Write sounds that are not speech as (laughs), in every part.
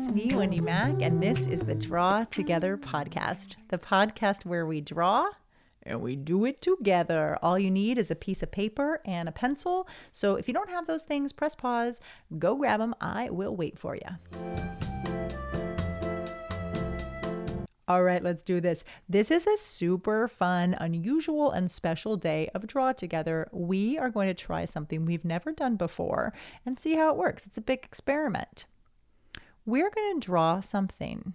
it's me, Wendy Mac, and this is the Draw Together podcast, the podcast where we draw and we do it together. All you need is a piece of paper and a pencil. So if you don't have those things, press pause, go grab them. I will wait for you. All right, let's do this. This is a super fun, unusual, and special day of Draw Together. We are going to try something we've never done before and see how it works. It's a big experiment. We're going to draw something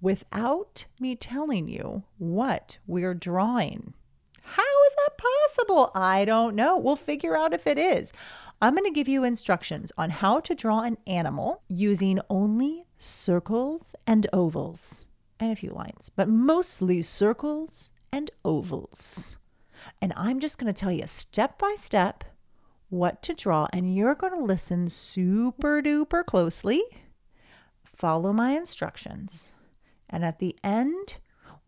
without me telling you what we're drawing. How is that possible? I don't know. We'll figure out if it is. I'm going to give you instructions on how to draw an animal using only circles and ovals and a few lines, but mostly circles and ovals. And I'm just going to tell you step by step what to draw, and you're going to listen super duper closely, follow my instructions, and at the end,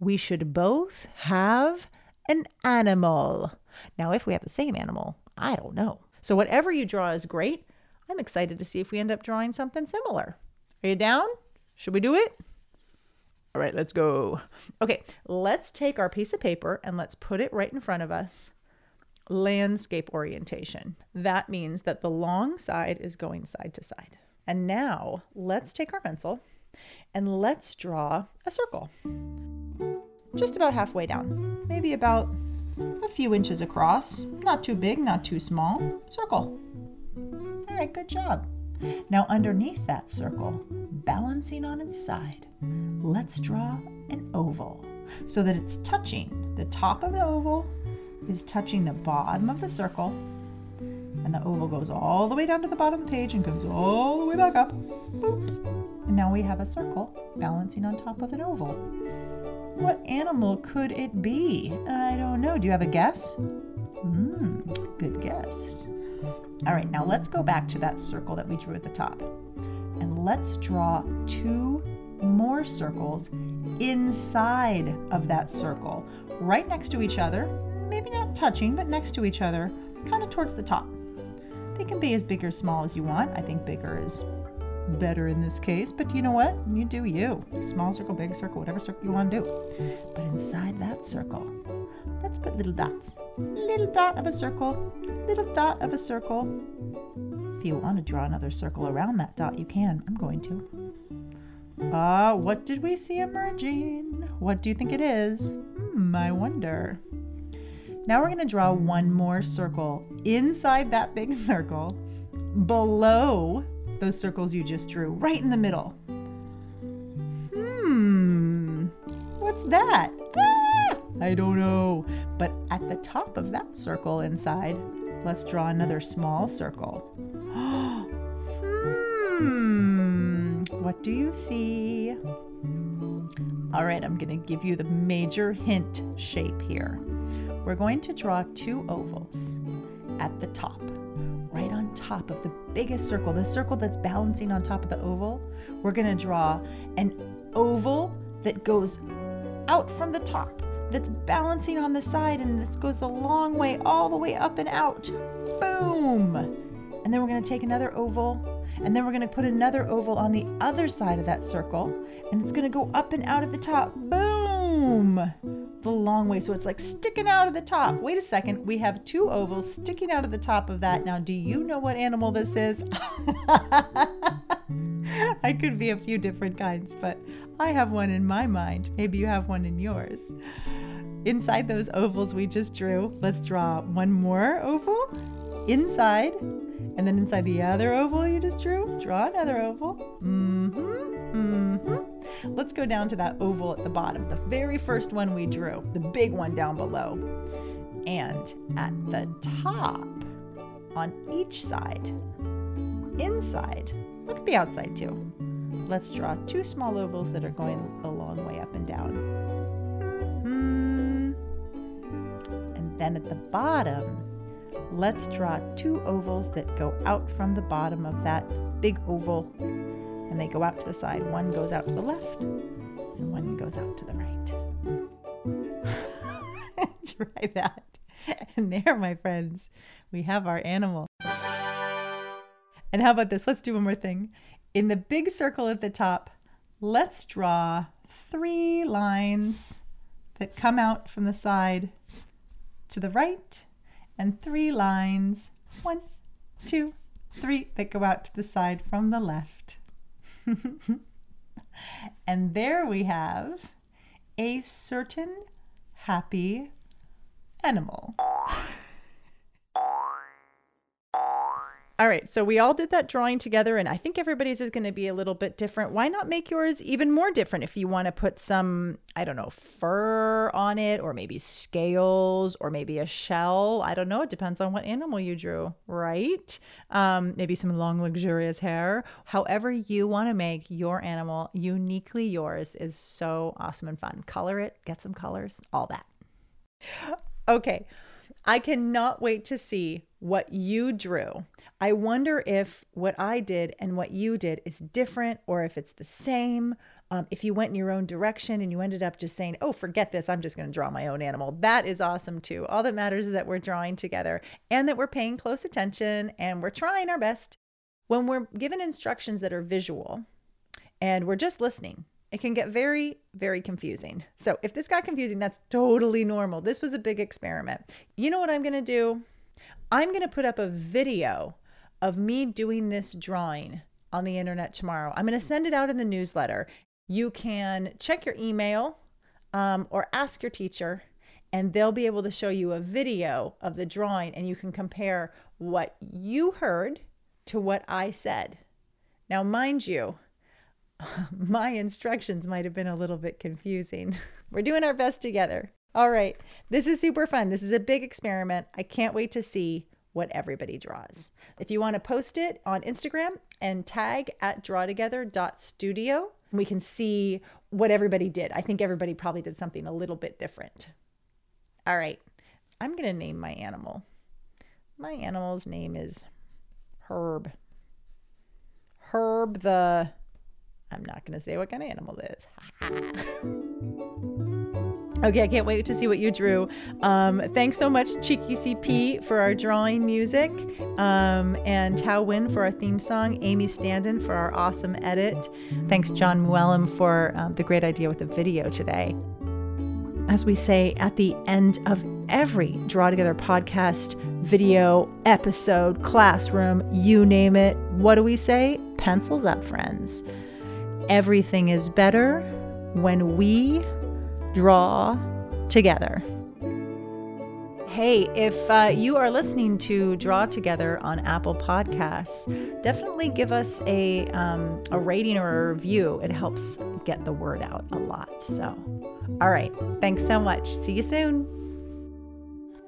we should both have an animal. Now, if we have the same animal, I don't know. So, whatever you draw is great. I'm excited to see if we end up drawing something similar. Are you down? Should we do it? All right, let's go. Okay, let's take our piece of paper and let's put it right in front of us. Landscape orientation. That means that the long side is going side to side. And now let's take our pencil and let's draw a circle. Just about halfway down, maybe about a few inches across. Not too big, not too small. Circle. All right, good job. Now, underneath that circle, balancing on its side, let's draw an oval so that it's touching the top of the oval is touching the bottom of the circle and the oval goes all the way down to the bottom of the page and goes all the way back up. Boop. And now we have a circle balancing on top of an oval. What animal could it be? I don't know. Do you have a guess? Hmm, good guess. All right, now let's go back to that circle that we drew at the top. And let's draw two more circles inside of that circle, right next to each other, maybe not touching, but next to each other, kind of towards the top. They can be as big or small as you want. I think bigger is better in this case, but you know what? You do you. Small circle, big circle, whatever circle you want to do. But inside that circle, let's put little dots. Little dot of a circle, little dot of a circle. If you want to draw another circle around that dot, you can. I'm going to. Ah, uh, what did we see emerging? What do you think it is? Hmm, I wonder. Now we're going to draw one more circle inside that big (laughs) circle below those circles you just drew, right in the middle. Hmm, what's that? Ah, I don't know. But at the top of that circle inside, let's draw another small circle. (gasps) hmm, what do you see? All right, I'm going to give you the major hint shape here. We're going to draw two ovals at the top, right on top of the biggest circle, the circle that's balancing on top of the oval. We're going to draw an oval that goes out from the top that's balancing on the side and this goes the long way all the way up and out. Boom! And then we're going to take another oval and then we're going to put another oval on the other side of that circle and it's going to go up and out at the top. Boom! The long way. So it's like sticking out of the top. Wait a second. We have two ovals sticking out of the top of that. Now, do you know what animal this is? (laughs) I could be a few different kinds, but I have one in my mind. Maybe you have one in yours. Inside those ovals we just drew, let's draw one more oval inside, and then inside the other oval you just drew, draw another oval. Mm-hmm. Mm-hmm. Let's go down to that oval at the bottom, the very first one we drew, the big one down below. And at the top, on each side, inside, look at the outside too. Let's draw two small ovals that are going a long way up and down. Mm-hmm. And then at the bottom, let's draw two ovals that go out from the bottom of that big oval and they go out to the side. One goes out to the left and one goes out to the right. (laughs) Try that. And there, my friends, we have our animal. And how about this? Let's do one more thing. in the big circle at the top, let's draw three lines that come out from the side to the right and three lines, one, two, three, that go out to the side from the left. (laughs) and there we have a certain happy animal. All right, so we all did that drawing together, and I think everybody's is going to be a little bit different. Why not make yours even more different if you want to put some, I don't know, fur on it, or maybe scales, or maybe a shell? I don't know. It depends on what animal you drew, right? Um, maybe some long, luxurious hair. However, you want to make your animal uniquely yours is so awesome and fun. Color it, get some colors, all that. (gasps) Okay. I cannot wait to see what you drew. I wonder if what I did and what you did is different or if it's the same. Um, if you went in your own direction and you ended up just saying, oh, forget this, I'm just going to draw my own animal, that is awesome too. All that matters is that we're drawing together and that we're paying close attention and we're trying our best. When we're given instructions that are visual and we're just listening, it can get very, very confusing. So, if this got confusing, that's totally normal. This was a big experiment. You know what I'm going to do? I'm going to put up a video of me doing this drawing on the internet tomorrow. I'm going to send it out in the newsletter. You can check your email um, or ask your teacher, and they'll be able to show you a video of the drawing, and you can compare what you heard to what I said. Now, mind you, (laughs) my instructions might have been a little bit confusing. (laughs) We're doing our best together. All right, this is super fun. This is a big experiment. I can't wait to see what everybody draws. If you want to post it on Instagram and tag at drawtogether.studio, we can see what everybody did. I think everybody probably did something a little bit different. All right, I'm going to name my animal. My animal's name is Herb. Herb the I'm not going to say what kind of animal it is. (laughs) Okay, I can't wait to see what you drew. Um, thanks so much, Cheeky CP, for our drawing music, um, and Tao Win for our theme song, Amy Standen for our awesome edit. Thanks, John Muellum, for um, the great idea with the video today. As we say at the end of every Draw Together podcast, video, episode, classroom, you name it, what do we say? Pencils up, friends. Everything is better when we draw together. Hey, if uh, you are listening to Draw Together on Apple Podcasts, definitely give us a, um, a rating or a review. It helps get the word out a lot. So, all right. Thanks so much. See you soon.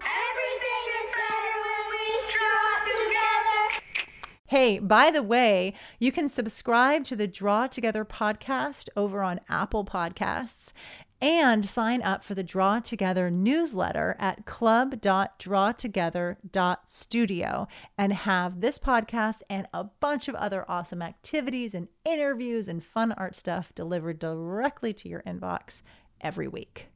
Everything is better when we draw together. Hey, by the way, you can subscribe to the Draw Together podcast over on Apple Podcasts and sign up for the Draw Together newsletter at club.drawtogether.studio and have this podcast and a bunch of other awesome activities and interviews and fun art stuff delivered directly to your inbox every week.